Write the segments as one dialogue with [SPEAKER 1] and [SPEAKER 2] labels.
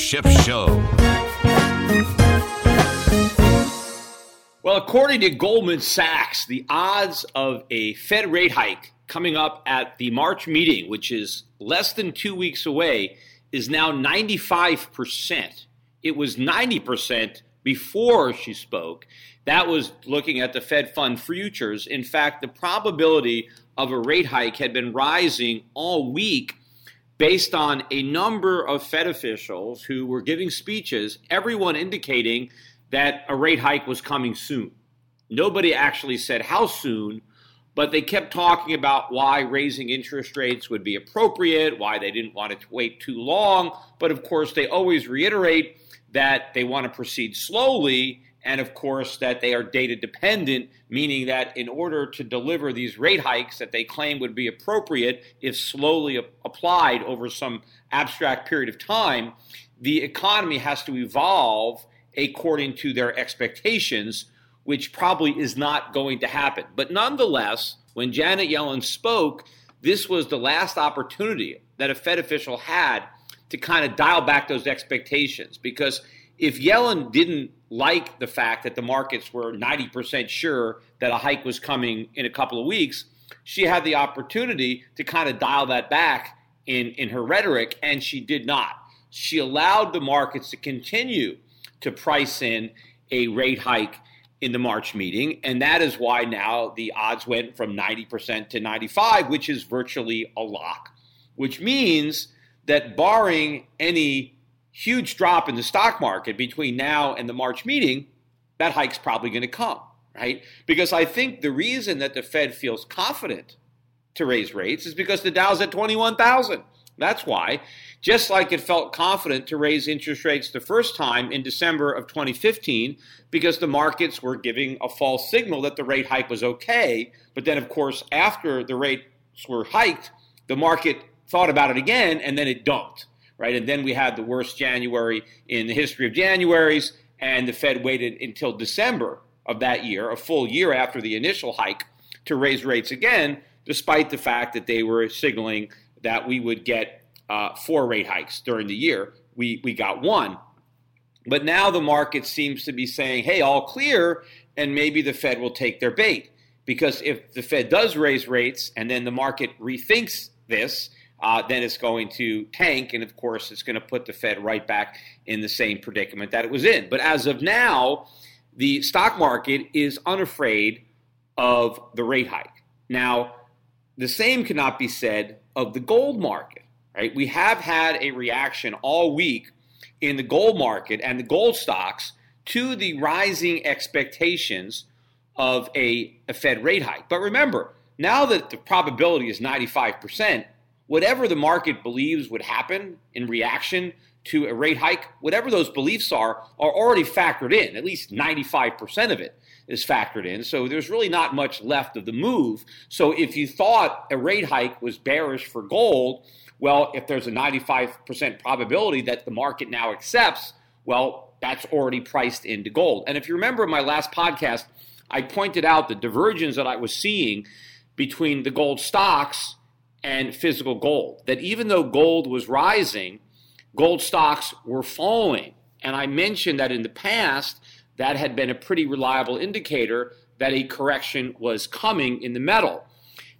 [SPEAKER 1] Schiff Show.
[SPEAKER 2] Well, according to Goldman Sachs, the odds of a Fed rate hike coming up at the March meeting, which is less than two weeks away, is now 95%. It was 90% before she spoke. That was looking at the Fed fund futures. In fact, the probability of a rate hike had been rising all week based on a number of Fed officials who were giving speeches, everyone indicating that a rate hike was coming soon. Nobody actually said how soon, but they kept talking about why raising interest rates would be appropriate, why they didn't want to wait too long. But of course, they always reiterate that they want to proceed slowly and of course that they are data dependent, meaning that in order to deliver these rate hikes that they claim would be appropriate if slowly applied over some abstract period of time, the economy has to evolve according to their expectations, which probably is not going to happen. But nonetheless, when Janet Yellen spoke, this was the last opportunity that a Fed official had to kind of dial back those expectations because if Yellen didn't like the fact that the markets were 90% sure that a hike was coming in a couple of weeks, she had the opportunity to kind of dial that back in, in her rhetoric, and she did not. She allowed the markets to continue to price in a rate hike in the March meeting, and that is why now the odds went from 90% to 95, which is virtually a lock, which means that barring any huge drop in the stock market between now and the March meeting, that hike's probably going to come, right? Because I think the reason that the Fed feels confident to raise rates is because the Dow's at 21,000. That's why. Just like it felt confident to raise interest rates the first time in December of 2015, because the markets were giving a false signal that the rate hike was okay. But then, of course, after the rates were hiked, the market thought about it again and then it dumped right? And then we had the worst January in the history of Januaries, and the Fed waited until December of that year, a full year after the initial hike, to raise rates again, despite the fact that they were signaling that we would get uh, four rate hikes during the year. We, we got one. But now the market seems to be saying, hey, all clear, and maybe the Fed will take their bait. Because if the Fed does raise rates and then the market rethinks this, uh, then it's going to tank. And of course, it's going to put the Fed right back in the same predicament that it was in. But as of now, the stock market is unafraid of the rate hike. Now, the same cannot be said of the gold market, right? We have had a reaction all week in the gold market and the gold stocks to the rising expectations of a, a Fed rate hike. But remember, now that the probability is 95%, whatever the market believes would happen in reaction to a rate hike, whatever those beliefs are, are already factored in, at least 95% of it. is factored in. So there's really not much left of the move. So if you thought a rate hike was bearish for gold, well, if there's a 95% probability that the market now accepts, well, that's already priced into gold. And if you remember my last podcast, I pointed out the divergence that I was seeing between the gold stocks and physical gold. That even though gold was rising, gold stocks were falling. And I mentioned that in the past, that had been a pretty reliable indicator that a correction was coming in the metal.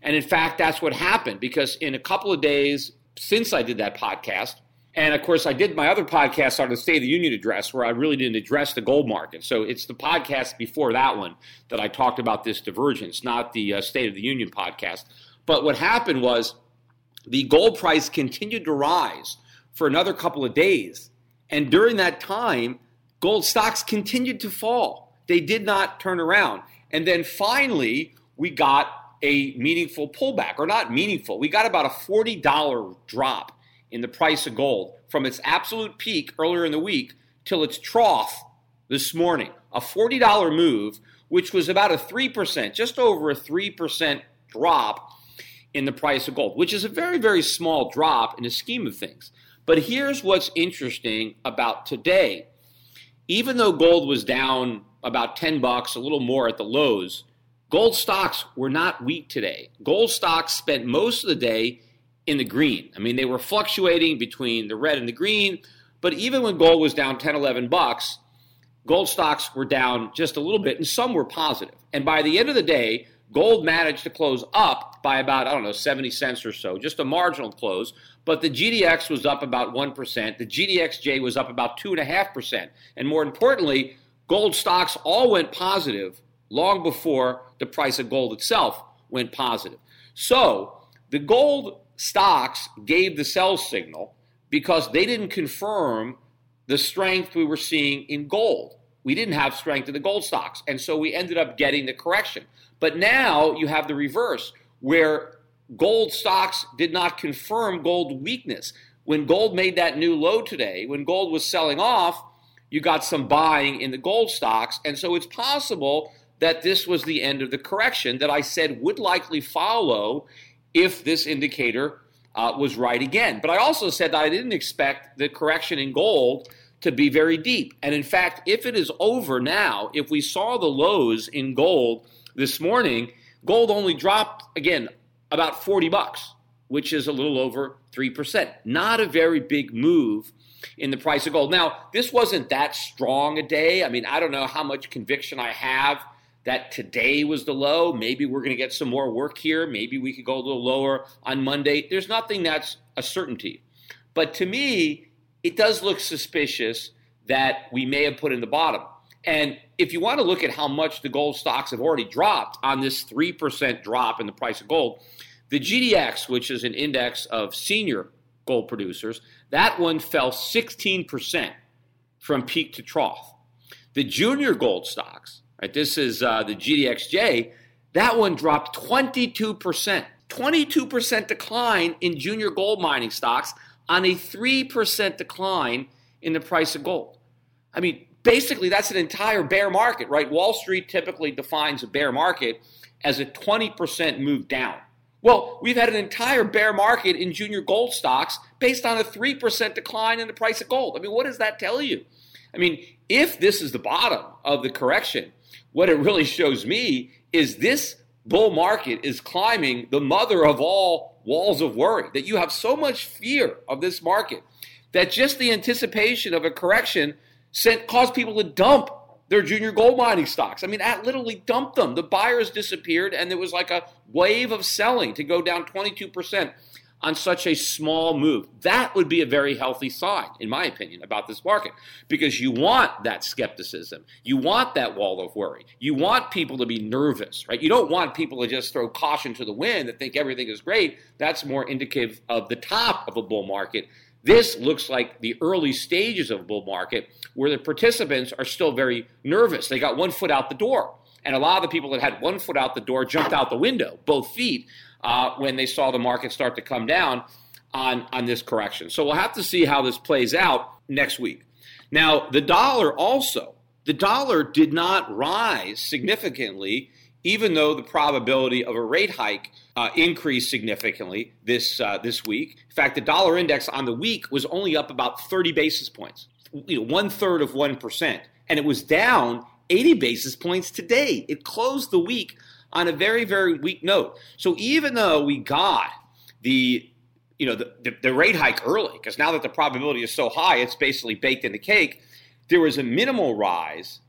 [SPEAKER 2] And in fact, that's what happened because in a couple of days since I did that podcast, and of course, I did my other podcast on the State of the Union address where I really didn't address the gold market. So it's the podcast before that one that I talked about this divergence, not the uh, State of the Union podcast. But what happened was the gold price continued to rise for another couple of days. And during that time, gold stocks continued to fall. They did not turn around. And then finally, we got a meaningful pullback, or not meaningful. We got about a $40 drop in the price of gold from its absolute peak earlier in the week till its trough this morning. A $40 move, which was about a 3%, just over a 3% drop in the price of gold, which is a very, very small drop in the scheme of things. But here's what's interesting about today. Even though gold was down about 10 bucks, a little more at the lows, gold stocks were not weak today. Gold stocks spent most of the day in the green. I mean, they were fluctuating between the red and the green, but even when gold was down 10, 11 bucks, gold stocks were down just a little bit and some were positive. And by the end of the day, gold managed to close up by about, I don't know, 70 cents or so, just a marginal close. But the GDX was up about 1%. The GDXJ was up about 2.5%. And more importantly, gold stocks all went positive long before the price of gold itself went positive. So the gold stocks gave the sell signal because they didn't confirm the strength we were seeing in gold. We didn't have strength in the gold stocks. And so we ended up getting the correction. But now you have the reverse, where gold stocks did not confirm gold weakness. When gold made that new low today, when gold was selling off, you got some buying in the gold stocks. And so it's possible that this was the end of the correction that I said would likely follow if this indicator uh, was right again. But I also said that I didn't expect the correction in gold to be very deep. And in fact, if it is over now, if we saw the lows in gold this morning, gold only dropped again about 40 bucks, which is a little over 3%. Not a very big move in the price of gold. Now, this wasn't that strong a day. I mean, I don't know how much conviction I have that today was the low. Maybe we're going to get some more work here. Maybe we could go a little lower on Monday. There's nothing that's a certainty. But to me, it does look suspicious that we may have put in the bottom. And if you want to look at how much the gold stocks have already dropped on this 3% drop in the price of gold, the GDX, which is an index of senior gold producers, that one fell 16% from peak to trough. The junior gold stocks, right, this is uh, the GDXJ, that one dropped 22%. 22% decline in junior gold mining stocks on a 3% decline in the price of gold. I mean, basically, that's an entire bear market, right? Wall Street typically defines a bear market as a 20% move down. Well, we've had an entire bear market in junior gold stocks based on a 3% decline in the price of gold. I mean, what does that tell you? I mean, if this is the bottom of the correction, what it really shows me is this bull market is climbing the mother of all walls of worry, that you have so much fear of this market that just the anticipation of a correction sent caused people to dump their junior gold mining stocks. I mean, that literally dumped them. The buyers disappeared, and there was like a wave of selling to go down 22% on such a small move. That would be a very healthy sign, in my opinion, about this market because you want that skepticism. You want that wall of worry. You want people to be nervous, right? You don't want people to just throw caution to the wind and think everything is great. That's more indicative of the top of a bull market. This looks like the early stages of a bull market where the participants are still very nervous. They got one foot out the door. And a lot of the people that had one foot out the door jumped out the window, both feet, uh, when they saw the market start to come down on, on this correction. So we'll have to see how this plays out next week. Now, the dollar also the dollar did not rise significantly, even though the probability of a rate hike uh, increased significantly this uh, this week. In fact, the dollar index on the week was only up about 30 basis points, you know, one third of one percent, and it was down 80 basis points today. It closed the week on a very very weak note. So even though we got the you know the, the, the rate hike early, because now that the probability is so high, it's basically baked in the cake there was a minimal rise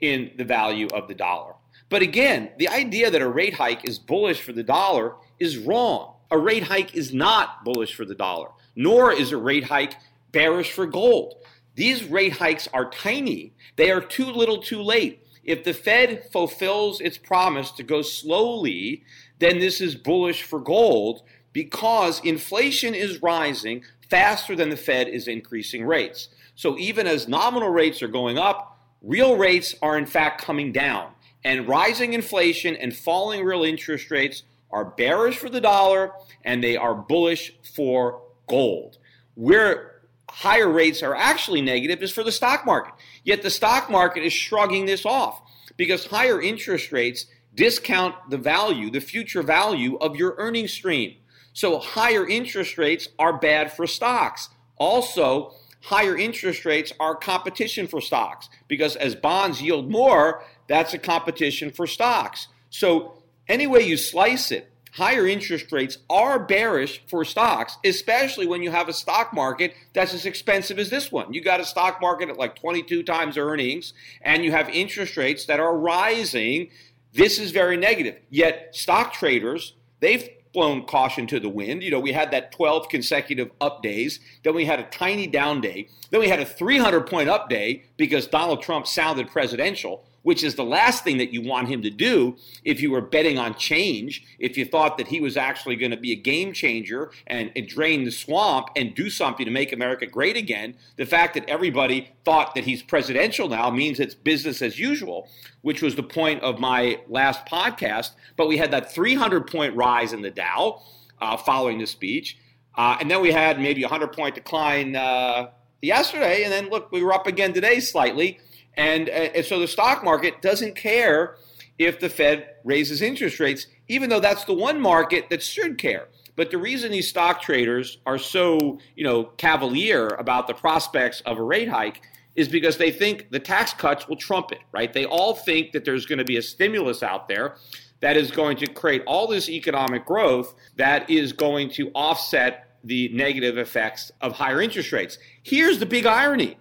[SPEAKER 2] in the value of the dollar. But again, the idea that a rate hike is bullish for the dollar is wrong. A rate hike is not bullish for the dollar, nor is a rate hike bearish for gold. These rate hikes are tiny. They are too little too late. If the Fed fulfills its promise to go slowly, then this is bullish for gold because inflation is rising faster than the Fed is increasing rates. So even as nominal rates are going up, real rates are in fact coming down. And rising inflation and falling real interest rates are bearish for the dollar and they are bullish for gold. Where higher rates are actually negative is for the stock market. Yet the stock market is shrugging this off because higher interest rates discount the value, the future value of your earnings stream. So higher interest rates are bad for stocks. Also, higher interest rates are competition for stocks because as bonds yield more, that's a competition for stocks. So, any way you slice it, higher interest rates are bearish for stocks, especially when you have a stock market that's as expensive as this one. You got a stock market at like 22 times earnings, and you have interest rates that are rising. This is very negative. Yet, stock traders, they've blown caution to the wind. You know, we had that 12 consecutive up days. Then we had a tiny down day. Then we had a 300 point up day because Donald Trump sounded presidential which is the last thing that you want him to do if you were betting on change, if you thought that he was actually going to be a game changer and, and, drain the swamp and do something to make America great again. The fact that everybody thought that he's presidential now means it's business as usual, which was the point of my last podcast. But we had that 300 point rise in the Dow uh, following the speech. Uh, and then we had maybe a 100 point decline uh, yesterday. And then look, we were up again today slightly. And, uh, and so the stock market doesn't care if the Fed raises interest rates, even though that's the one market that should care. But the reason these stock traders are so, you know, cavalier about the prospects of a rate hike is because they think the tax cuts will trump it, right? They all think that there's going to be a stimulus out there that is going to create all this economic growth that is going to offset the negative effects of higher interest rates. Here's the big irony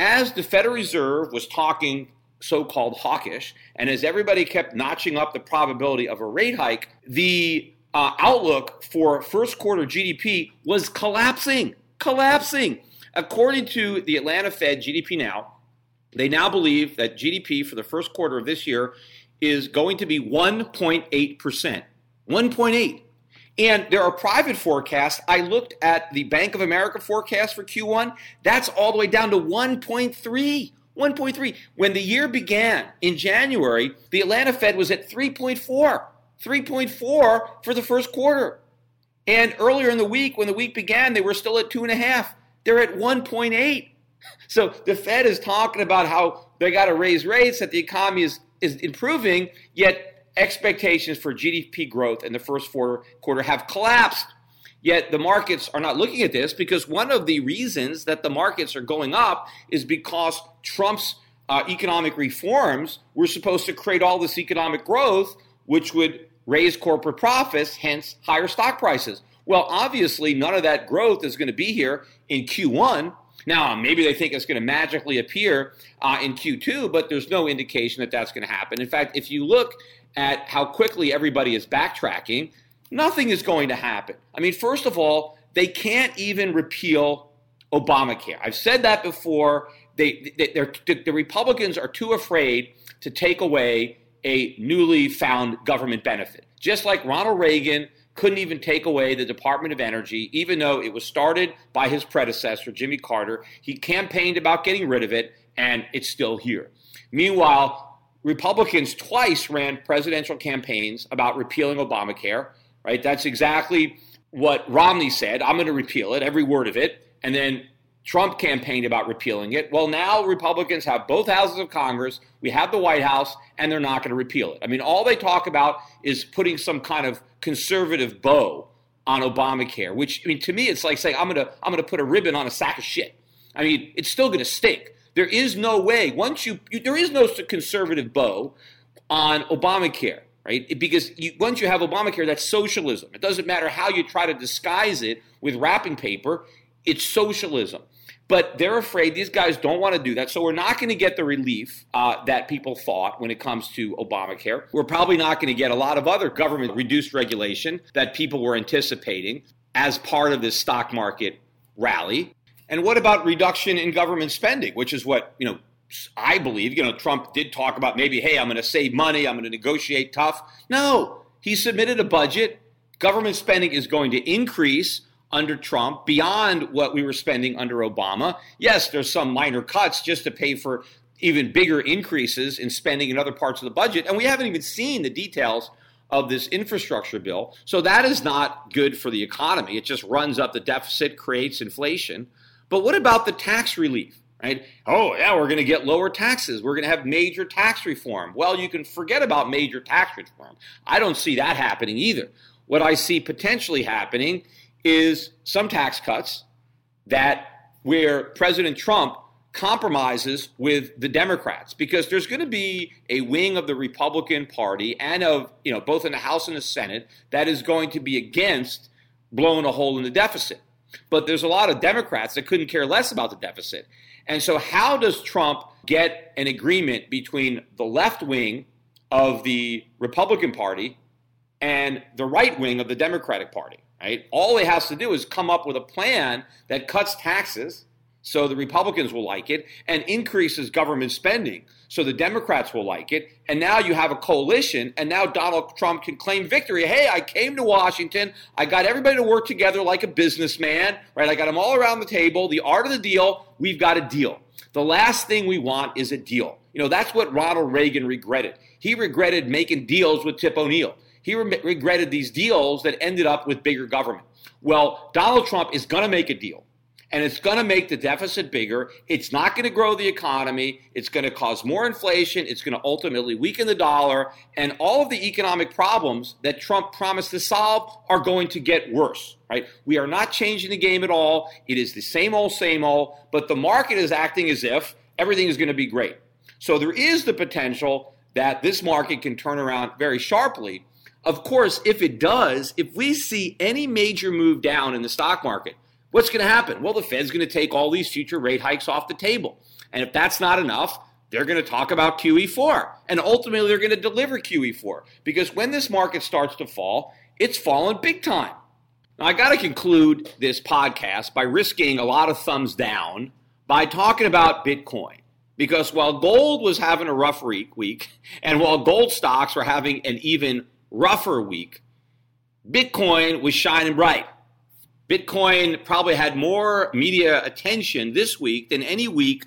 [SPEAKER 2] as the Federal Reserve was talking so called hawkish, and as everybody kept notching up the probability of a rate hike, the uh, outlook for first quarter GDP was collapsing, collapsing. According to the Atlanta Fed GDP Now, they now believe that GDP for the first quarter of this year is going to be 1.8%. 1.8. And there are private forecasts. I looked at the Bank of America forecast for Q1. That's all the way down to 1.3. 1.3. When the year began in January, the Atlanta Fed was at 3.4. 3.4 for the first quarter. And earlier in the week, when the week began, they were still at 2.5. They're at 1.8. So the Fed is talking about how they got to raise rates, that the economy is, is improving, yet expectations for GDP growth in the first quarter have collapsed. Yet the markets are not looking at this because one of the reasons that the markets are going up is because Trump's uh, economic reforms were supposed to create all this economic growth, which would raise corporate profits, hence higher stock prices. Well, obviously, none of that growth is going to be here in Q1. Now, maybe they think it's going to magically appear uh, in Q2, but there's no indication that that's going to happen. In fact, if you look at how quickly everybody is backtracking, nothing is going to happen. I mean, first of all, they can't even repeal Obamacare. I've said that before. They, they the Republicans are too afraid to take away a newly found government benefit. Just like Ronald Reagan couldn't even take away the Department of Energy, even though it was started by his predecessor, Jimmy Carter. He campaigned about getting rid of it, and it's still here. Meanwhile, Republicans twice ran presidential campaigns about repealing Obamacare, right? That's exactly what Romney said. I'm going to repeal it, every word of it. And then Trump campaigned about repealing it. Well, now Republicans have both houses of Congress, we have the White House, and they're not going to repeal it. I mean, all they talk about is putting some kind of conservative bow on Obamacare, which I mean to me it's like saying I'm going to I'm going to put a ribbon on a sack of shit. I mean, it's still going to stink. There is no way once you, you there is no conservative bow on Obamacare, right? Because you, once you have Obamacare, that's socialism. It doesn't matter how you try to disguise it with wrapping paper. It's socialism. But they're afraid these guys don't want to do that. So we're not going to get the relief uh, that people thought when it comes to Obamacare. We're probably not going to get a lot of other government reduced regulation that people were anticipating as part of this stock market rally. And what about reduction in government spending, which is what, you know, I believe, you know, Trump did talk about maybe, hey, I'm going to save money, I'm going to negotiate tough. No, he submitted a budget. Government spending is going to increase under Trump beyond what we were spending under Obama. Yes, there's some minor cuts just to pay for even bigger increases in spending in other parts of the budget. And we haven't even seen the details of this infrastructure bill. So that is not good for the economy. It just runs up the deficit, creates inflation. But what about the tax relief? Right? Oh, yeah, we're going to get lower taxes. We're going to have major tax reform. Well, you can forget about major tax reform. I don't see that happening either. What I see potentially happening is some tax cuts that where President Trump compromises with the Democrats because there's going to be a wing of the Republican Party and of, you know, both in the House and the Senate that is going to be against blowing a hole in the deficit. But there's a lot of Democrats that couldn't care less about the deficit. And so, how does Trump get an agreement between the left wing of the Republican Party and the right wing of the Democratic Party? Right? All he has to do is come up with a plan that cuts taxes so the Republicans will like it and increases government spending so the Democrats will like it. And now you have a coalition, and now Donald Trump can claim victory. Hey, I came to Washington. I got everybody to work together like a businessman, right? I got them all around the table. The art of the deal, we've got a deal. The last thing we want is a deal. You know, that's what Ronald Reagan regretted. He regretted making deals with Tip O'Neill. He re- regretted these deals that ended up with bigger government. Well, Donald Trump is going to make a deal and it's going to make the deficit bigger. It's not going to grow the economy. It's going to cause more inflation. It's going to ultimately weaken the dollar. And all of the economic problems that Trump promised to solve are going to get worse, right? We are not changing the game at all. It is the same old, same old, but the market is acting as if everything is going to be great. So there is the potential that this market can turn around very sharply. Of course, if it does, if we see any major move down in the stock market, What's going to happen? Well, the Fed's going to take all these future rate hikes off the table. And if that's not enough, they're going to talk about QE4. And ultimately, they're going to deliver QE4. Because when this market starts to fall, it's fallen big time. Now, I got to conclude this podcast by risking a lot of thumbs down by talking about Bitcoin. Because while gold was having a rough week, week and while gold stocks were having an even rougher week, Bitcoin was shining bright. Bitcoin probably had more media attention this week than any week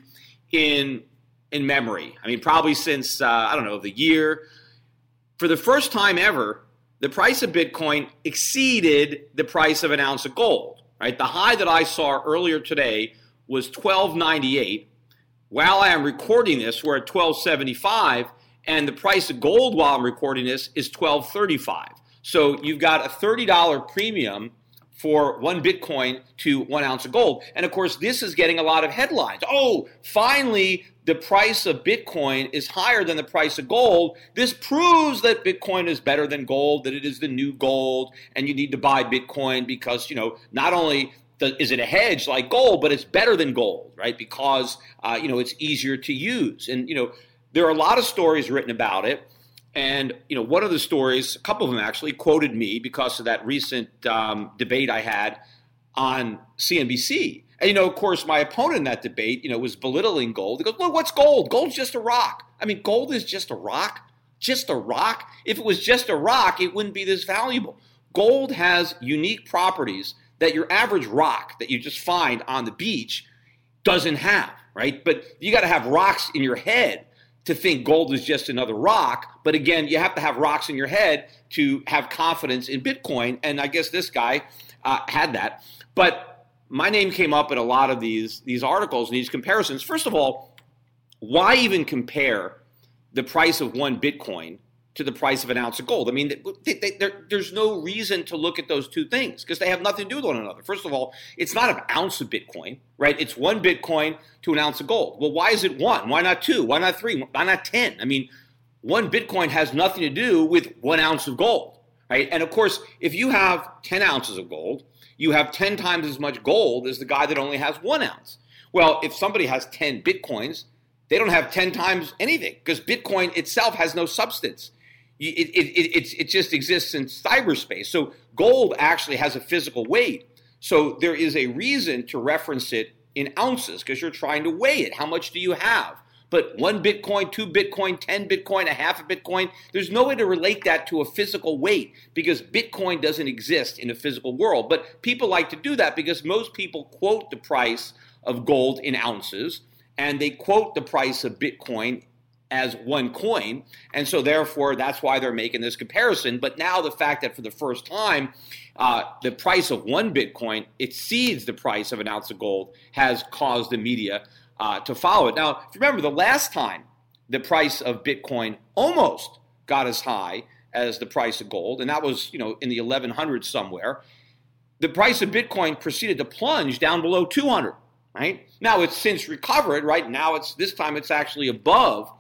[SPEAKER 2] in in memory. I mean, probably since uh, I don't know the year. For the first time ever, the price of Bitcoin exceeded the price of an ounce of gold. Right, the high that I saw earlier today was 1298. While I am recording this, we're at 1275, and the price of gold while I'm recording this is 1235. So you've got a $30 premium for one Bitcoin to one ounce of gold. And of course, this is getting a lot of headlines. Oh, finally, the price of Bitcoin is higher than the price of gold. This proves that Bitcoin is better than gold, that it is the new gold, and you need to buy Bitcoin because, you know, not only is it a hedge like gold, but it's better than gold, right? Because, uh, you know, it's easier to use. And, you know, there are a lot of stories written about it. And you know, one of the stories, a couple of them actually, quoted me because of that recent um, debate I had on CNBC. And you know, of course, my opponent in that debate, you know, was belittling gold. He goes, "Well, what's gold? Gold's just a rock." I mean, gold is just a rock, just a rock. If it was just a rock, it wouldn't be this valuable. Gold has unique properties that your average rock that you just find on the beach doesn't have, right? But you got to have rocks in your head to think gold is just another rock. But again, you have to have rocks in your head to have confidence in Bitcoin. And I guess this guy uh, had that. But my name came up in a lot of these these articles and these comparisons. First of all, why even compare the price of one Bitcoin to the price of an ounce of gold? I mean, they, they, there's no reason to look at those two things because they have nothing to do with one another. First of all, it's not an ounce of Bitcoin, right? It's one Bitcoin to an ounce of gold. Well, why is it one? Why not two? Why not three? Why not ten? I mean, one Bitcoin has nothing to do with one ounce of gold, right? And of course, if you have 10 ounces of gold, you have 10 times as much gold as the guy that only has one ounce. Well, if somebody has 10 Bitcoins, they don't have 10 times anything because Bitcoin itself has no substance. It, it, it, just exists in cyberspace. So gold actually has a physical weight. So there is a reason to reference it in ounces because you're trying to weigh it. How much do you have? But one Bitcoin, two Bitcoin, 10 Bitcoin, a half a Bitcoin, there's no way to relate that to a physical weight because Bitcoin doesn't exist in a physical world. But people like to do that because most people quote the price of gold in ounces and they quote the price of Bitcoin as one coin. And so, therefore, that's why they're making this comparison. But now, the fact that for the first time, uh, the price of one Bitcoin exceeds the price of an ounce of gold has caused the media uh, to follow it. Now, if you remember, the last time the price of Bitcoin almost got as high as the price of gold, and that was you know in the 1100s somewhere. The price of Bitcoin proceeded to plunge down below 200. Right now, it's since recovered. Right now, it's this time it's actually above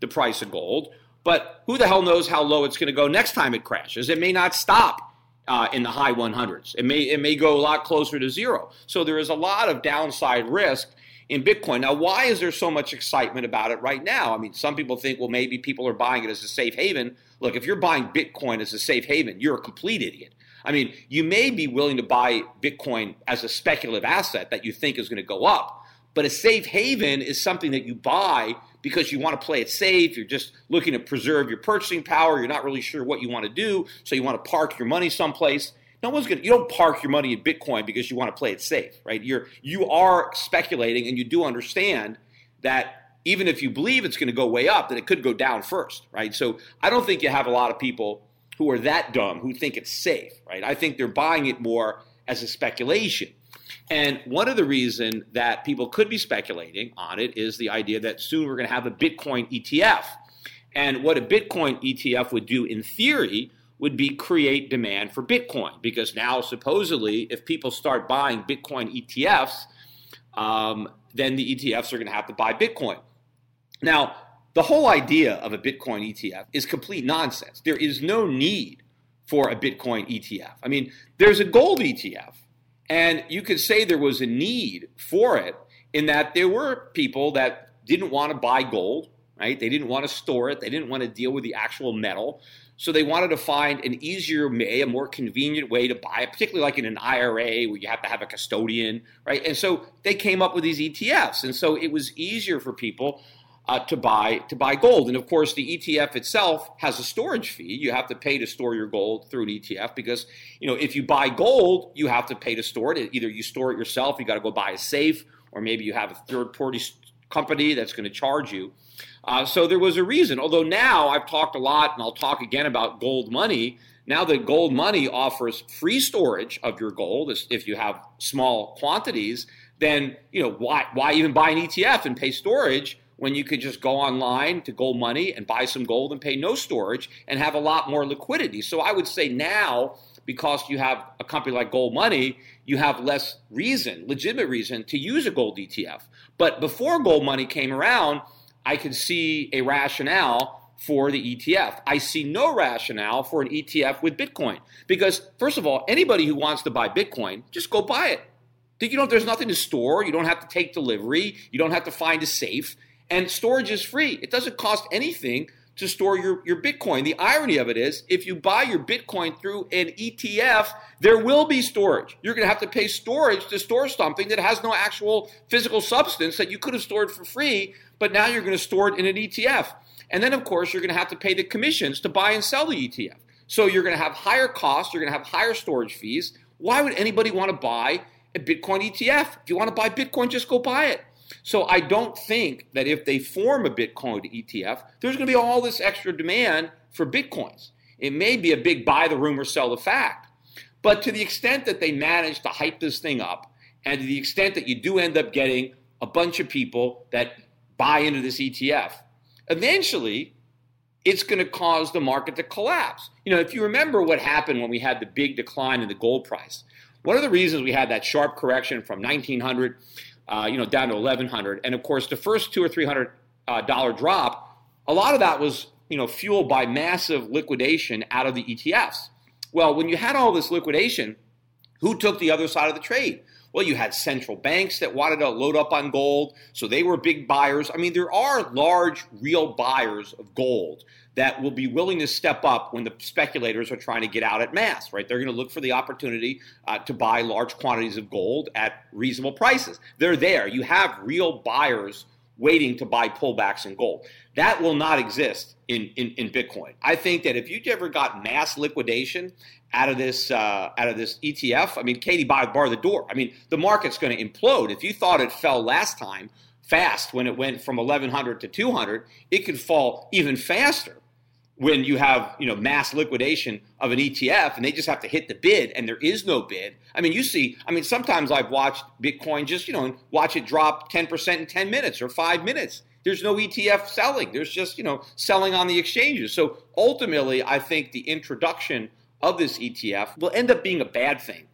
[SPEAKER 2] the price of gold. But who the hell knows how low it's going to go next time it crashes? It may not stop uh, in the high 100s. It may it may go a lot closer to zero. So there is a lot of downside risk in Bitcoin. Now, why is there so much excitement about it right now? I mean, some people think, well, maybe people are buying it as a safe haven. Look, if you're buying Bitcoin as a safe haven, you're a complete idiot. I mean, you may be willing to buy Bitcoin as a speculative asset that you think is going to go up, but a safe haven is something that you buy because you want to play it safe. You're just looking to preserve your purchasing power. You're not really sure what you want to do, so you want to park your money someplace. No one's gonna. You don't park your money in Bitcoin because you want to play it safe, right? You're you are speculating, and you do understand that even if you believe it's going to go way up, that it could go down first, right? So I don't think you have a lot of people who are that dumb who think it's safe, right? I think they're buying it more as a speculation. And one of the reason that people could be speculating on it is the idea that soon we're going to have a Bitcoin ETF. And what a Bitcoin ETF would do in theory would be create demand for Bitcoin because now supposedly if people start buying Bitcoin ETFs, um, then the ETFs are going to have to buy Bitcoin. Now, the whole idea of a Bitcoin ETF is complete nonsense. There is no need for a Bitcoin ETF. I mean, there's a gold ETF, and you could say there was a need for it in that there were people that didn't want to buy gold, right? They didn't want to store it, they didn't want to deal with the actual metal. So they wanted to find an easier way, a more convenient way to buy it, particularly like in an IRA where you have to have a custodian, right? And so they came up with these ETFs, and so it was easier for people uh, to buy to buy gold. And of course, the ETF itself has a storage fee. You have to pay to store your gold through an ETF because you know if you buy gold, you have to pay to store it. Either you store it yourself, you got to go buy a safe, or maybe you have a third party company that's going to charge you. Uh, so there was a reason. Although now I've talked a lot, and I'll talk again about gold money. Now that gold money offers free storage of your gold, if you have small quantities, then you know why why even buy an ETF and pay storage when you could just go online to gold money and buy some gold and pay no storage and have a lot more liquidity. So I would say now because you have a company like Gold Money, you have less reason, legitimate reason to use a gold ETF. But before Gold Money came around, I could see a rationale for the ETF. I see no rationale for an ETF with Bitcoin because, first of all, anybody who wants to buy Bitcoin, just go buy it. You know, there's nothing to store. You don't have to take delivery. You don't have to find a safe. And storage is free. It doesn't cost anything to store your, your Bitcoin. The irony of it is, if you buy your Bitcoin through an ETF, there will be storage. You're going to have to pay storage to store something that has no actual physical substance that you could have stored for free but now you're going to store it in an ETF. And then, of course, you're going to have to pay the commissions to buy and sell the ETF. So you're going to have higher costs, you're going to have higher storage fees. Why would anybody want to buy a Bitcoin ETF? If you want to buy Bitcoin, just go buy it. So I don't think that if they form a Bitcoin ETF, there's going to be all this extra demand for Bitcoins. It may be a big buy the rumor, sell the fact. But to the extent that they manage to hype this thing up And to the extent that you do end up getting a bunch of people that buy into this ETF, eventually it's going to cause the market to collapse. You know, if you remember what happened when we had the big decline in the gold price, one of the reasons we had that sharp correction from 1900, uh, you know, down to 1100, and of course the first two or three hundred uh, dollar drop, a lot of that was you know fueled by massive liquidation out of the ETFs. Well, when you had all this liquidation, who took the other side of the trade? Well, you had central banks that wanted to load up on gold, so they were big buyers. I mean, there are large, real buyers of gold that will be willing to step up when the speculators are trying to get out at mass, right? They're going to look for the opportunity uh, to buy large quantities of gold at reasonable prices. They're there. You have real buyers waiting to buy pullbacks in gold. That will not exist in, in, in Bitcoin. I think that if you ever got mass liquidation out of this uh, out of this ETF, I mean, Katie bar, bar the door. I mean, the market's going to implode. If you thought it fell last time fast when it went from 1100 to 200, it could fall even faster when you have you know mass liquidation of an ETF and they just have to hit the bid and there is no bid. I mean, you see, I mean, sometimes I've watched Bitcoin just you know watch it drop 10% in 10 minutes or five minutes. There's no ETF selling. There's just you know selling on the exchanges. So ultimately, I think the introduction of this ETF will end up being a bad thing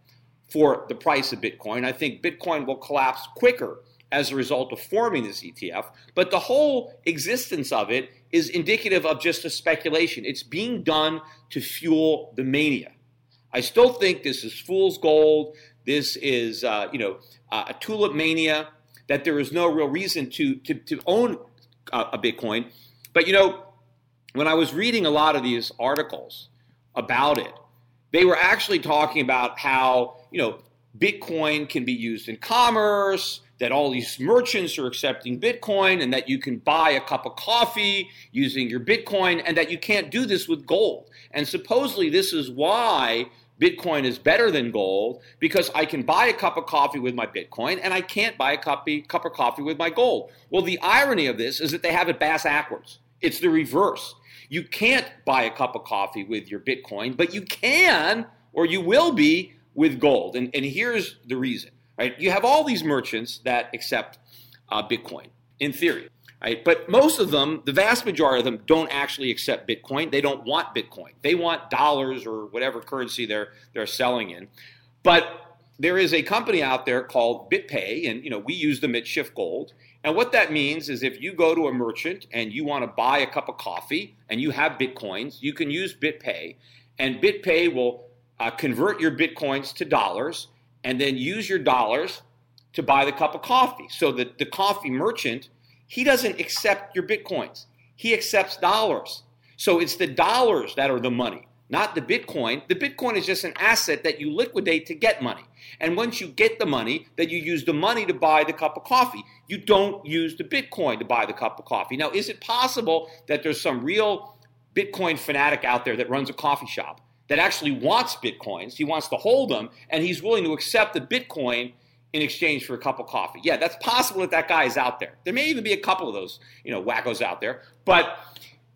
[SPEAKER 2] for the price of Bitcoin. I think Bitcoin will collapse quicker as a result of forming this ETF, but the whole existence of it is indicative of just a speculation. It's being done to fuel the mania. I still think this is fool's gold. This is, uh, you know, uh, a tulip mania. That there is no real reason to to, to own uh, a Bitcoin. But you know, when I was reading a lot of these articles about it, they were actually talking about how you know Bitcoin can be used in commerce that all these merchants are accepting Bitcoin and that you can buy a cup of coffee using your Bitcoin and that you can't do this with gold. And supposedly, this is why Bitcoin is better than gold because I can buy a cup of coffee with my Bitcoin and I can't buy a cup, cup of coffee with my gold. Well, the irony of this is that they have it bass backwards. It's the reverse. You can't buy a cup of coffee with your Bitcoin, but you can or you will be with gold. And, and here's the reason right? You have all these merchants that accept uh, Bitcoin in theory, right? But most of them, the vast majority of them, don't actually accept Bitcoin. They don't want Bitcoin. They want dollars or whatever currency they're they're selling in. But there is a company out there called BitPay, and you know we use them at SchiffGold. And what that means is if you go to a merchant and you want to buy a cup of coffee and you have bitcoins, you can use BitPay, and BitPay will uh, convert your bitcoins to dollars and then use your dollars to buy the cup of coffee. So that the coffee merchant, he doesn't accept your bitcoins. He accepts dollars. So it's the dollars that are the money, not the Bitcoin. The Bitcoin is just an asset that you liquidate to get money. And once you get the money, then you use the money to buy the cup of coffee. You don't use the Bitcoin to buy the cup of coffee. Now, is it possible that there's some real Bitcoin fanatic out there that runs a coffee shop that actually wants bitcoins. He wants to hold them, and he's willing to accept the bitcoin in exchange for a cup of coffee. Yeah, that's possible that that guy is out there. There may even be a couple of those, you know, wackos out there. But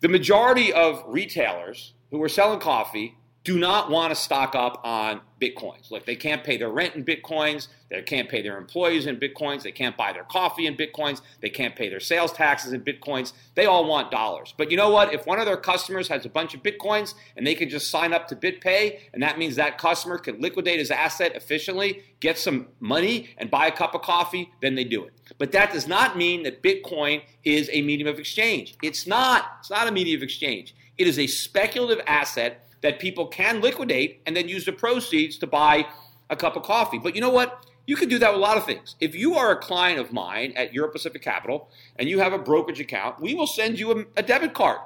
[SPEAKER 2] the majority of retailers who are selling coffee do not want to stock up on bitcoins. Look, they can't pay their rent in bitcoins. They can't pay their employees in bitcoins. They can't buy their coffee in bitcoins. They can't pay their sales taxes in bitcoins. They all want dollars. But you know what? If one of their customers has a bunch of bitcoins and they can just sign up to BitPay, and that means that customer can liquidate his asset efficiently, get some money, and buy a cup of coffee, then they do it. But that does not mean that Bitcoin is a medium of exchange. It's not. It's not a medium of exchange. It is a speculative asset that people can liquidate and then use the proceeds to buy a cup of coffee. But you know what? You can do that with a lot of things. If you are a client of mine at Euro Pacific Capital and you have a brokerage account, we will send you a, a debit card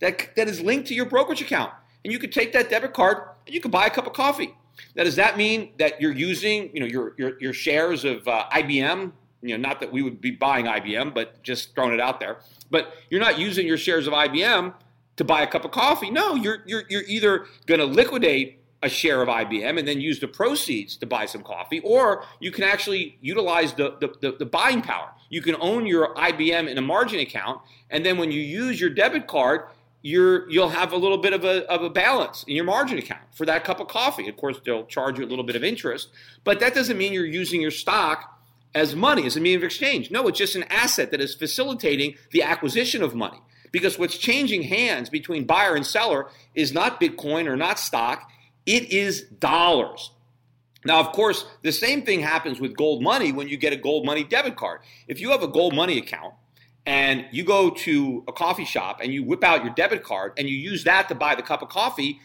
[SPEAKER 2] that, that is linked to your brokerage account. And you can take that debit card and you can buy a cup of coffee. Now, does that mean that you're using, you know, your your, your shares of uh, IBM? You know, not that we would be buying IBM, but just throwing it out there. But you're not using your shares of IBM to buy a cup of coffee. No, you're you're you're either going to liquidate a share of IBM and then use the proceeds to buy some coffee, or you can actually utilize the, the, the, the, buying power. You can own your IBM in a margin account, and then when you use your debit card, you're you'll have a little bit of a, of a balance in your margin account for that cup of coffee. Of course, they'll charge you a little bit of interest, but that doesn't mean you're using your stock as money, as a medium of exchange. No, it's just an asset that is facilitating the acquisition of money. Because what's changing hands between buyer and seller is not Bitcoin or not stock, it is dollars. Now, of course, the same thing happens with gold money when you get a gold money debit card. If you have a gold money account and you go to a coffee shop and you whip out your debit card and you use that to buy the cup of coffee,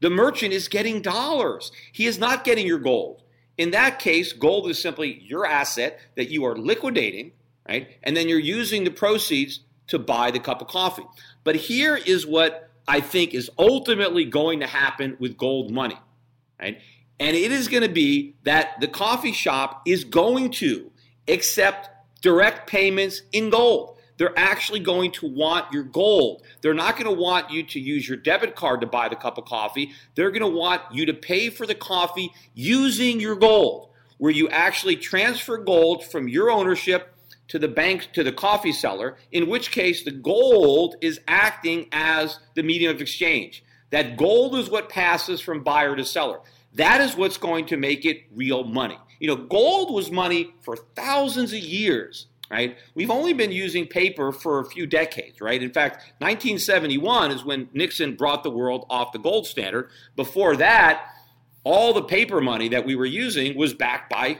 [SPEAKER 2] the merchant is getting dollars. He is not getting your gold. In that case, gold is simply your asset that you are liquidating, right? And then you're using the proceeds to buy the cup of coffee. But here is what I think is ultimately going to happen with gold money, right? And it is going to be that the coffee shop is going to accept direct payments in gold they're actually going to want your gold. They're not going to want you to use your debit card to buy the cup of coffee. They're going to want you to pay for the coffee using your gold, where you actually transfer gold from your ownership to the bank to the coffee seller, in which case the gold is acting as the medium of exchange. That gold is what passes from buyer to seller. That is what's going to make it real money. You know, gold was money for thousands of years right? We've only been using paper for a few decades, right? In fact, 1971 is when Nixon brought the world off the gold standard. Before that, all the paper money that we were using was backed by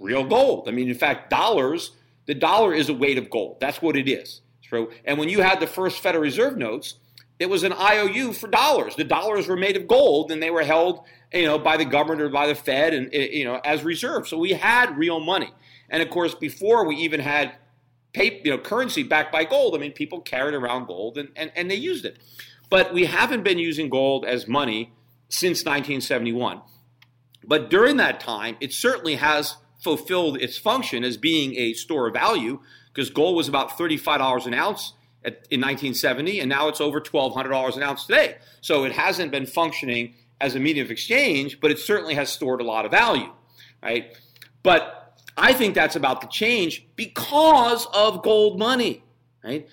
[SPEAKER 2] real gold. I mean, in fact, dollars, the dollar is a weight of gold. That's what it is. So, and when you had the first Federal Reserve notes, it was an IOU for dollars. The dollars were made of gold and they were held, you know, by the government or by the Fed and eh, you know, as reserves. So we had real money. And of course, before we even had paper, you know, currency backed by gold, I mean, people carried around gold and, and, and they used it. But we haven't been using gold as money since 1971. But during that time, it certainly has fulfilled its function as being a store of value because gold was about $35 an ounce at, in 1970, and now it's over $1,200 an ounce today. So it hasn't been functioning as a medium of exchange, but it certainly has stored a lot of value, right? But I think that's about to change because of gold money, right?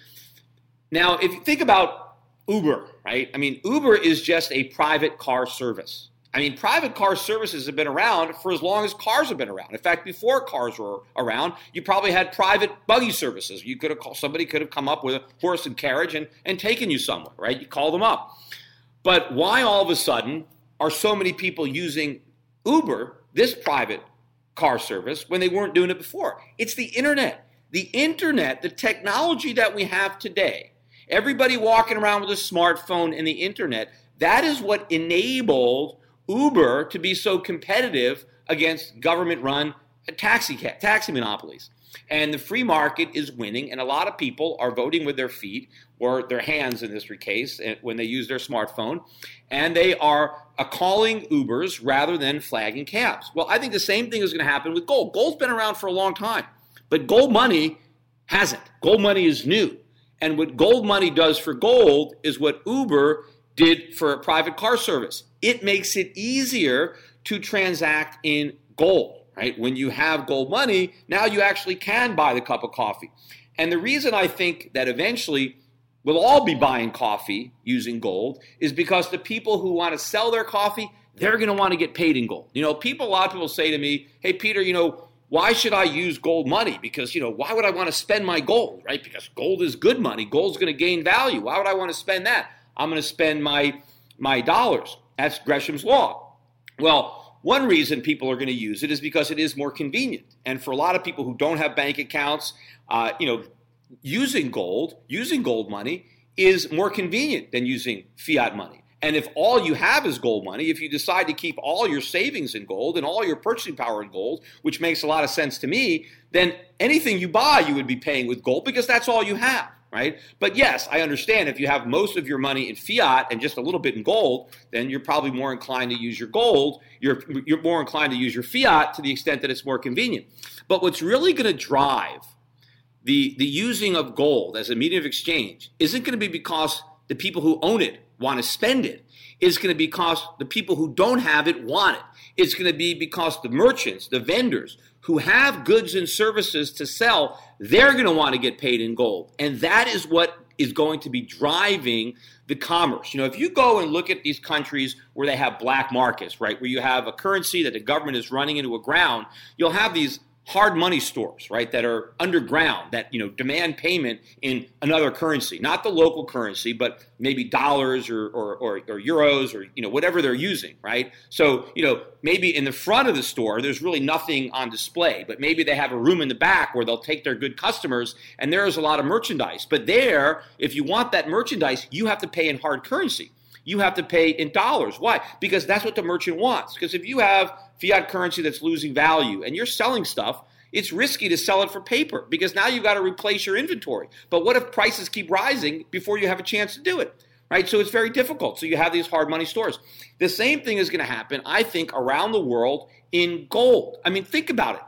[SPEAKER 2] Now, if you think about Uber, right? I mean, Uber is just a private car service. I mean, private car services have been around for as long as cars have been around. In fact, before cars were around, you probably had private buggy services. You could have called, somebody could have come up with a horse and carriage and, and taken you somewhere, right? You call them up. But why all of a sudden are so many people using Uber, this private car service when they weren't doing it before. It's the internet. The internet, the technology that we have today, everybody walking around with a smartphone and the internet, that is what enabled Uber to be so competitive against government run taxi, taxi monopolies. And the free market is winning, and a lot of people are voting with their feet or their hands in this case eh, when they use their smartphone, and they are uh, calling Ubers rather than flagging cabs. Well, I think the same thing is going to happen with gold. Gold's been around for a long time, but gold money hasn't. Gold money is new. And what gold money does for gold is what Uber did for a private car service. It makes it easier to transact in gold right? When you have gold money, now you actually can buy the cup of coffee. And the reason I think that eventually we'll all be buying coffee using gold is because the people who want to sell their coffee, they're going to want to get paid in gold. You know, people, a lot of people say to me, hey, Peter, you know, why should I use gold money? Because, you know, why would I want to spend my gold, right? Because gold is good money. Gold's going to gain value. Why would I want to spend that? I'm going to spend my, my dollars. That's Gresham's law. Well, one reason people are going to use it is because it is more convenient. And for a lot of people who don't have bank accounts, uh, you know, using gold, using gold money is more convenient than using fiat money. And if all you have is gold money, if you decide to keep all your savings in gold and all your purchasing power in gold, which makes a lot of sense to me, then anything you buy you would be paying with gold because that's all you have right? But yes, I understand if you have most of your money in fiat and just a little bit in gold, then you're probably more inclined to use your gold. You're, you're more inclined to use your fiat to the extent that it's more convenient. But what's really going to drive the, the using of gold as a medium of exchange isn't going to be because the people who own it want to spend it. It's going to be because the people who don't have it want it. It's going to be because the merchants, the vendors who have goods and services to sell, they're going to want to get paid in gold. And that is what is going to be driving the commerce. You know, if you go and look at these countries where they have black markets, right, where you have a currency that the government is running into a ground, you'll have these hard money stores, right, that are underground that you know demand payment in another currency, not the local currency, but maybe dollars or, or, or, or, euros or you know whatever they're using, right? So you know maybe in the front of the store there's really nothing on display, but maybe they have a room in the back where they'll take their good customers, and there's a lot of merchandise. But there, if you want that merchandise, you have to pay in hard currency you have to pay in dollars. Why? Because that's what the merchant wants. Because if you have fiat currency that's losing value and you're selling stuff, it's risky to sell it for paper because now you've got to replace your inventory. But what if prices keep rising before you have a chance to do it? Right? So it's very difficult. So you have these hard money stores. The same thing is going to happen, I think, around the world in gold. I mean, think about it.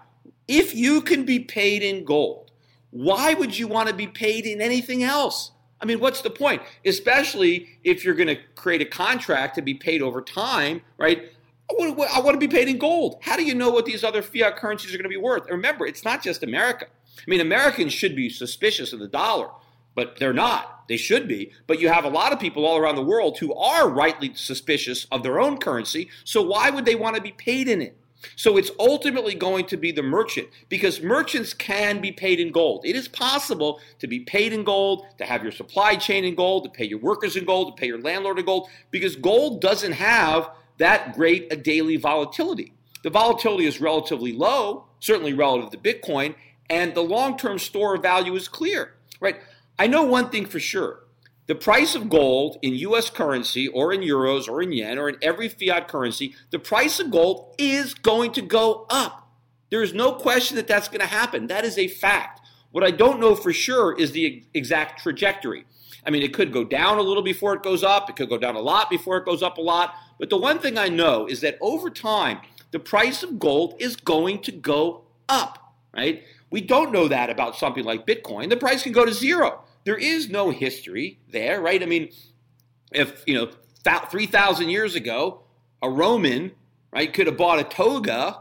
[SPEAKER 2] If you can be paid in gold, why would you want to be paid in anything else? I mean, what's the point? Especially if you're going to create a contract to be paid over time, right? I want, to be paid in gold. How do you know what these other fiat currencies are going to be worth? remember, it's not just America. I mean, Americans should be suspicious of the dollar, but they're not. They should be. But you have a lot of people all around the world who are rightly suspicious of their own currency. So why would they want to be paid in it? So it's ultimately going to be the merchant because merchants can be paid in gold. It is possible to be paid in gold, to have your supply chain in gold, to pay your workers in gold, to pay your landlord in gold, because gold doesn't have that great a daily volatility. The volatility is relatively low, certainly relative to Bitcoin, and the long term store of value is clear, right? I know one thing for sure the price of gold in US currency or in euros or in yen or in every fiat currency, the price of gold is going to go up. There is no question that that's going to happen. That is a fact. What I don't know for sure is the exact trajectory. I mean, it could go down a little before it goes up, it could go down a lot before it goes up a lot. But the one thing I know is that over time, the price of gold is going to go up, right? We don't know that about something like Bitcoin. The price can go to zero there is no history there, right? I mean, if, you know, 3,000 years ago, a Roman, right, could have bought a toga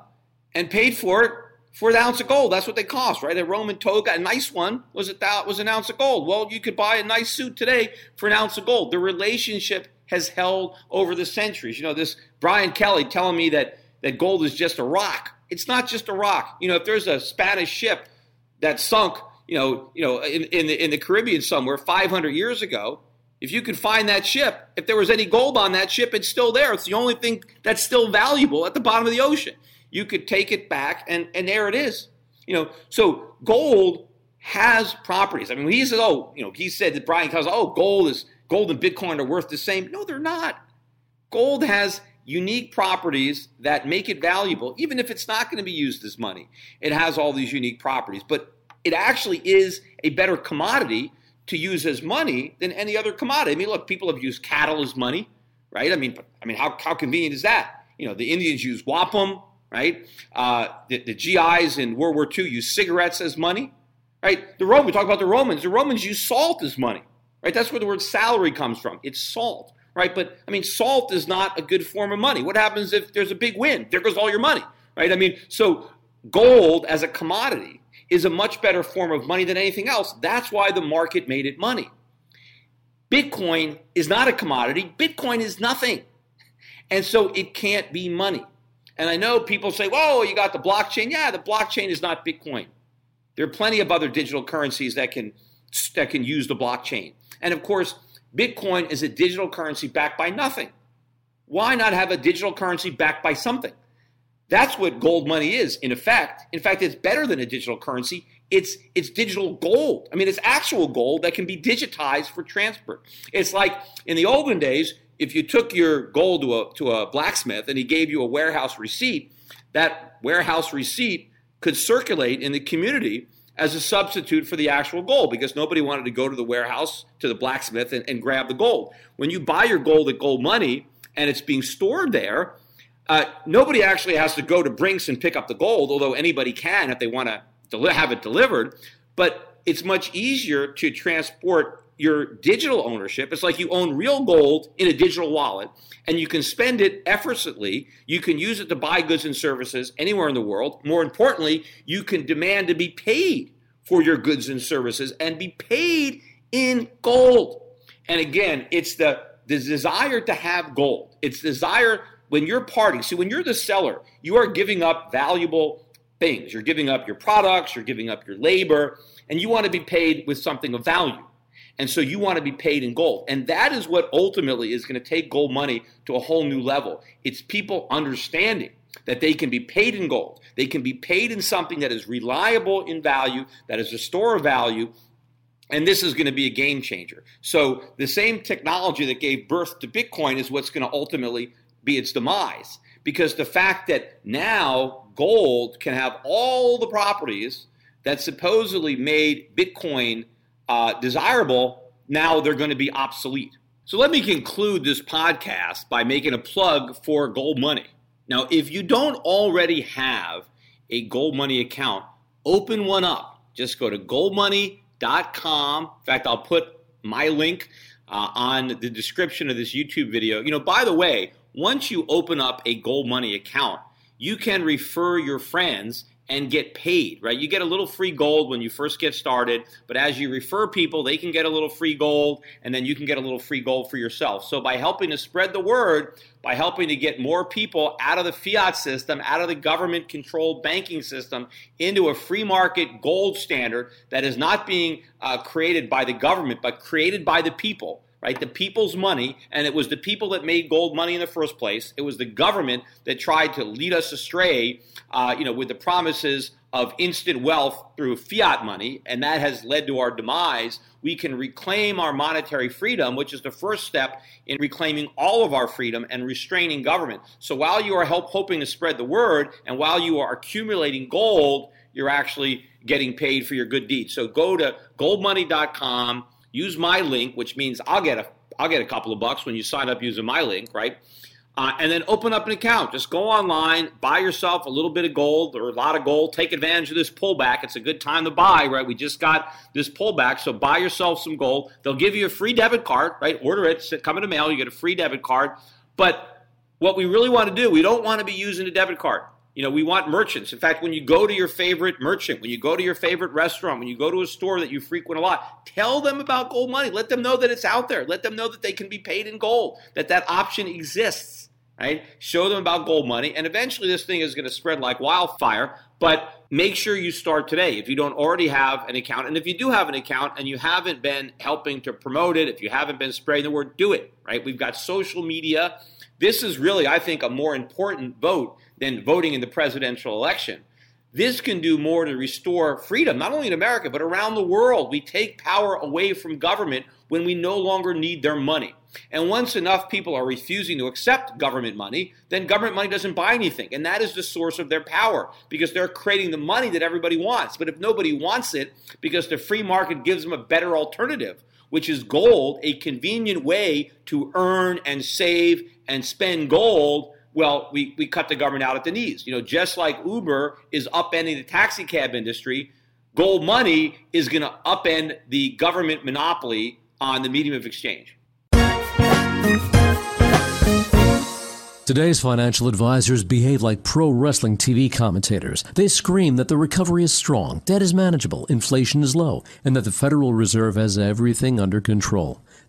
[SPEAKER 2] and paid for it for an ounce of gold. That's what they cost, right? A Roman toga, a nice one, was a, was an ounce of gold. Well, you could buy a nice suit today for an ounce of gold. The relationship has held over the centuries. You know, this Brian Kelly telling me that, that gold is just a rock. It's not just a rock. You know, if there's a Spanish ship that sunk you know, you know, in, in the in the Caribbean somewhere 500 years ago, if you could find that ship, if there was any gold on that ship, it's still there. It's the only thing that's still valuable at the bottom of the ocean. You could take it back, and and there it is. You know, so gold has properties. I mean, he says, "Oh, you know," he said that Brian tells, "Oh, gold is gold and Bitcoin are worth the same." No, they're not. Gold has unique properties that make it valuable, even if it's not going to be used as money. It has all these unique properties, but it actually is a better commodity to use as money than any other commodity. I mean, look, people have used cattle as money, right? I mean, I mean, how, how convenient is that? You know, the Indians use wampum, right? Uh, the, the GIs in World War II used cigarettes as money, right? The Roman, we talk about the Romans. The Romans used salt as money, right? That's where the word salary comes from. It's salt, right? But I mean, salt is not a good form of money. What happens if there's a big wind? There goes all your money, right? I mean, so gold as a commodity is a much better form of money than anything else. That's why the market made it money. Bitcoin is not a commodity, Bitcoin is nothing. And so it can't be money. And I know people say, whoa, you got the blockchain. Yeah, the blockchain is not Bitcoin. There are plenty of other digital currencies that can, that can use the blockchain. And of course, Bitcoin is a digital currency backed by nothing. Why not have a digital currency backed by something? That's what gold money is, in effect. In fact, it's better than a digital currency. It's it's digital gold. I mean, it's actual gold that can be digitized for transfer. It's like in the olden days, if you took your gold to a to a blacksmith and he gave you a warehouse receipt, that warehouse receipt could circulate in the community as a substitute for the actual gold because nobody wanted to go to the warehouse to the blacksmith and, and grab the gold. When you buy your gold at gold money and it's being stored there, uh, nobody actually has to go to Brinks and pick up the gold, although anybody can if they want to have it delivered. But it's much easier to transport your digital ownership. It's like you own real gold in a digital wallet, and you can spend it effortlessly. You can use it to buy goods and services anywhere in the world. More importantly, you can demand to be paid for your goods and services and be paid in gold. And again, it's the, the desire to have gold. It's desire when you're parting. See, when you're the seller, you are giving up valuable things. You're giving up your products, you're giving up your labor, and you want to be paid with something of value. And so you want to be paid in gold. And that is what ultimately is going to take gold money to a whole new level. It's people understanding that they can be paid in gold. They can be paid in something that is reliable in value, that is a store of value, and this is going to be a game changer. So the same technology that gave birth to Bitcoin is what's going to ultimately be its demise. Because the fact that now gold can have all the properties that supposedly made Bitcoin uh, desirable, now they're going to be obsolete. So let me conclude this podcast by making a plug for Gold Money. Now, if you don't already have a Gold Money account, open one up. Just go to goldmoney.com. In fact, I'll put my link uh, on the description of this YouTube video. You know, by the way, once you open up a Gold Money account, you can refer your friends and get paid, right? You get a little free gold when you first get started, but as you refer people, they can get a little free gold, and then you can get a little free gold for yourself. So by helping to spread the word, by helping to get more people out of the fiat system, out of the government controlled banking system, into a free market gold standard that is not being uh, created by the government, but created by the people right? The people's money, and it was the people that made gold money in the first place. It was the government that tried to lead us astray, uh, you know, with the promises of instant wealth through fiat money, and that has led to our demise. We can reclaim our monetary freedom, which is the first step in reclaiming all of our freedom and restraining government. So while you are help, hoping to spread the word, and while you are accumulating gold, you're actually getting paid for your good deeds. So go to goldmoney.com Use my link, which means I'll get a I'll get a couple of bucks when you sign up using my link, right? Uh, and then open up an account. Just go online, buy yourself a little bit of gold or a lot of gold. Take advantage of this pullback. It's a good time to buy, right? We just got this pullback, so buy yourself some gold. They'll give you a free debit card, right? Order it, come in the mail, you get a free debit card. But what we really want to do, we don't want to be using a debit card. You know, we want merchants. In fact, when you go to your favorite merchant, when you go to your favorite restaurant, when you go to a store that you frequent a lot, tell them about gold money. Let them know that it's out there. Let them know that they can be paid in gold, that that option exists, right? Show them about gold money. And eventually this thing is going to spread like wildfire. But make sure you start today if you don't already have an account. And if you do have an account and you haven't been helping to promote it, if you haven't been spreading the word, do it, right? We've got social media. This is really, I think, a more important vote than voting in the presidential election. This can do more to restore freedom, not only in America, but around the world. We take power away from government when we no longer need their money. And once enough people are refusing to accept government money, then government money doesn't buy anything. And that is the source of their power because they're creating the money that everybody wants. But if nobody wants it because the free market gives them a better alternative, which is gold, a convenient way to earn and save and spend gold, well, we, we cut the government out at the knees. You know, just like Uber is upending the taxi cab industry, gold money is going to upend the government monopoly on the medium of exchange.
[SPEAKER 3] Today's financial advisors behave like pro wrestling TV commentators. They scream that the recovery is strong, debt is manageable, inflation is low, and that the Federal Reserve has everything under control.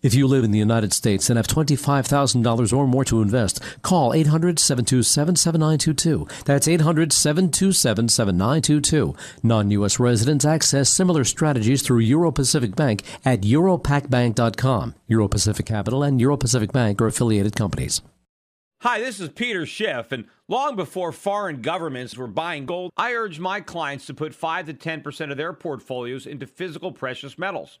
[SPEAKER 3] If you live in the United States and have $25,000 or more to invest, call 800 727 7922. That's 800 727 7922. Non U.S. residents access similar strategies through Euro Pacific Bank at europacbank.com. Euro Pacific Capital and Euro Pacific Bank are affiliated companies.
[SPEAKER 4] Hi, this is Peter Schiff, and long before foreign governments were buying gold, I urged my clients to put 5 to 10% of their portfolios into physical precious metals.